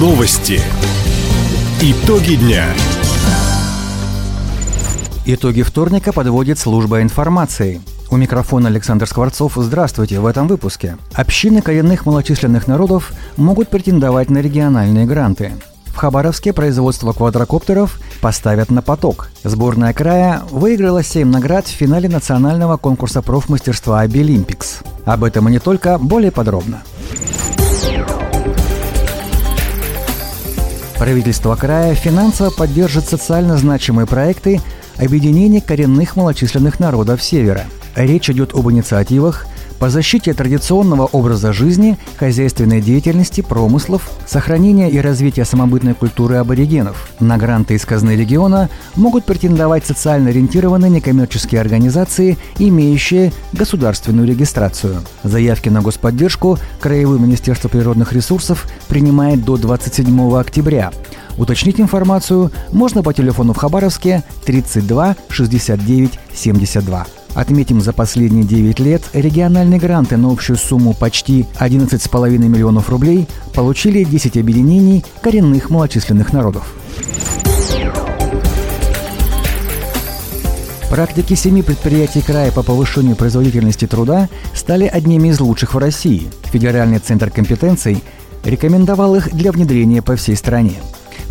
Новости. Итоги дня. Итоги вторника подводит служба информации. У микрофона Александр Скворцов. Здравствуйте в этом выпуске. Общины коренных малочисленных народов могут претендовать на региональные гранты. В Хабаровске производство квадрокоптеров поставят на поток. Сборная края выиграла 7 наград в финале национального конкурса профмастерства «Обилимпикс». Об этом и не только, более подробно. Правительство края финансово поддержит социально значимые проекты объединения коренных малочисленных народов Севера. Речь идет об инициативах по защите традиционного образа жизни, хозяйственной деятельности, промыслов, сохранения и развития самобытной культуры аборигенов. На гранты из казны региона могут претендовать социально ориентированные некоммерческие организации, имеющие государственную регистрацию. Заявки на господдержку Краевое министерство природных ресурсов принимает до 27 октября. Уточнить информацию можно по телефону в Хабаровске 32 69 72. Отметим, за последние 9 лет региональные гранты на общую сумму почти 11,5 миллионов рублей получили 10 объединений коренных малочисленных народов. Практики семи предприятий края по повышению производительности труда стали одними из лучших в России. Федеральный центр компетенций рекомендовал их для внедрения по всей стране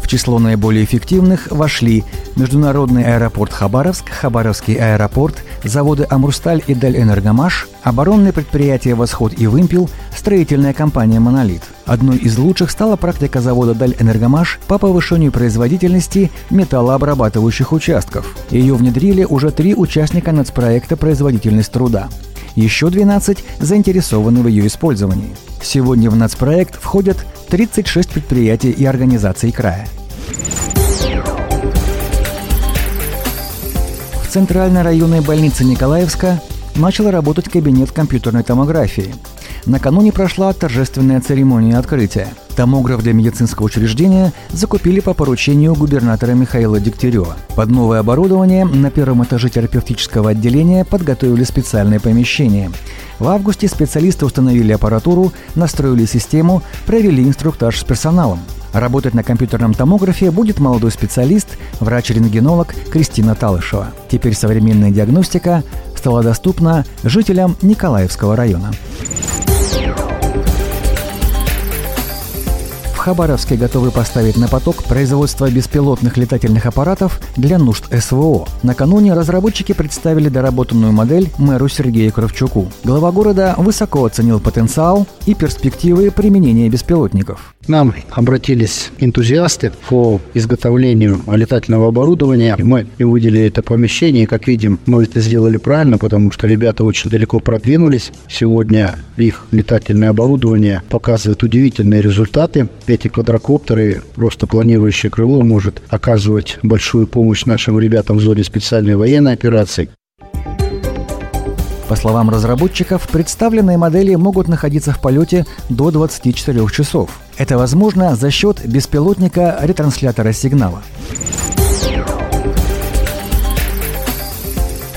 число наиболее эффективных вошли Международный аэропорт Хабаровск, Хабаровский аэропорт, заводы «Амурсталь» и «Дальэнергомаш», оборонные предприятия «Восход» и «Вымпел», строительная компания «Монолит». Одной из лучших стала практика завода «Дальэнергомаш» по повышению производительности металлообрабатывающих участков. Ее внедрили уже три участника нацпроекта «Производительность труда». Еще 12 заинтересованы в ее использовании. Сегодня в нацпроект входят 36 предприятий и организаций края. В Центральной районной больнице Николаевска начал работать кабинет компьютерной томографии. Накануне прошла торжественная церемония открытия. Томограф для медицинского учреждения закупили по поручению губернатора Михаила Дегтярева. Под новое оборудование на первом этаже терапевтического отделения подготовили специальное помещение. В августе специалисты установили аппаратуру, настроили систему, провели инструктаж с персоналом. Работать на компьютерном томографе будет молодой специалист, врач-рентгенолог Кристина Талышева. Теперь современная диагностика стала доступна жителям Николаевского района. Хабаровске готовы поставить на поток производство беспилотных летательных аппаратов для нужд СВО. Накануне разработчики представили доработанную модель мэру Сергею Кравчуку. Глава города высоко оценил потенциал и перспективы применения беспилотников. Нам обратились энтузиасты по изготовлению летательного оборудования. Мы и выделили это помещение. И, как видим, мы это сделали правильно, потому что ребята очень далеко продвинулись. Сегодня их летательное оборудование показывает удивительные результаты. Эти квадрокоптеры, просто планирующее крыло, может оказывать большую помощь нашим ребятам в зоне специальной военной операции. По словам разработчиков, представленные модели могут находиться в полете до 24 часов. Это возможно за счет беспилотника ретранслятора сигнала.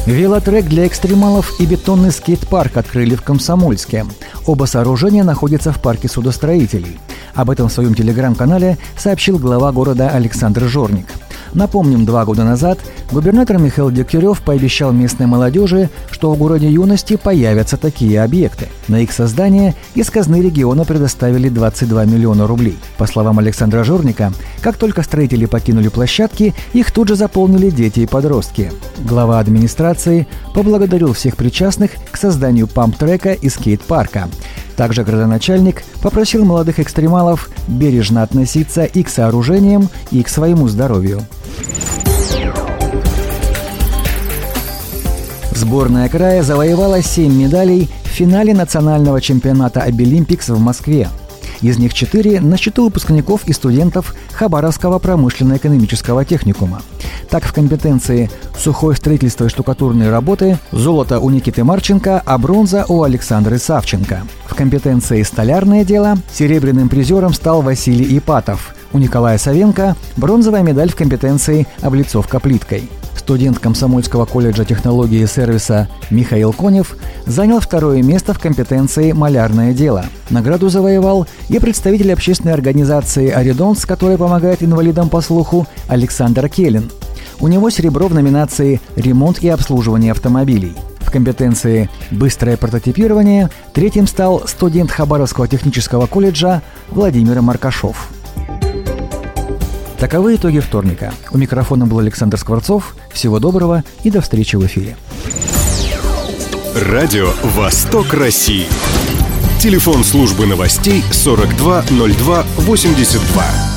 Велотрек для экстремалов и бетонный скейт-парк открыли в Комсомольске. Оба сооружения находятся в парке судостроителей. Об этом в своем телеграм-канале сообщил глава города Александр Жорник. Напомним, два года назад губернатор Михаил Дегтярев пообещал местной молодежи, что в городе юности появятся такие объекты. На их создание из казны региона предоставили 22 миллиона рублей. По словам Александра Жорника, как только строители покинули площадки, их тут же заполнили дети и подростки. Глава администрации поблагодарил всех причастных к созданию памп-трека и скейт-парка. Также градоначальник попросил молодых экстремалов бережно относиться и к сооружениям, и к своему здоровью. Сборная края завоевала 7 медалей в финале национального чемпионата «Обилимпикс» в Москве. Из них четыре на счету выпускников и студентов Хабаровского промышленно-экономического техникума. Так, в компетенции сухое строительство и штукатурные работы золото у Никиты Марченко, а бронза у Александры Савченко. В компетенции столярное дело серебряным призером стал Василий Ипатов. У Николая Савенко бронзовая медаль в компетенции облицовка плиткой. Студент Комсомольского колледжа технологии и сервиса Михаил Конев занял второе место в компетенции «Малярное дело». Награду завоевал и представитель общественной организации «Аридонс», которая помогает инвалидам по слуху, Александр Келин. У него серебро в номинации «Ремонт и обслуживание автомобилей». В компетенции «Быстрое прототипирование» третьим стал студент Хабаровского технического колледжа Владимир Маркашов. Таковы итоги вторника. У микрофона был Александр Скворцов. Всего доброго и до встречи в эфире. Радио «Восток России». Телефон службы новостей 420282.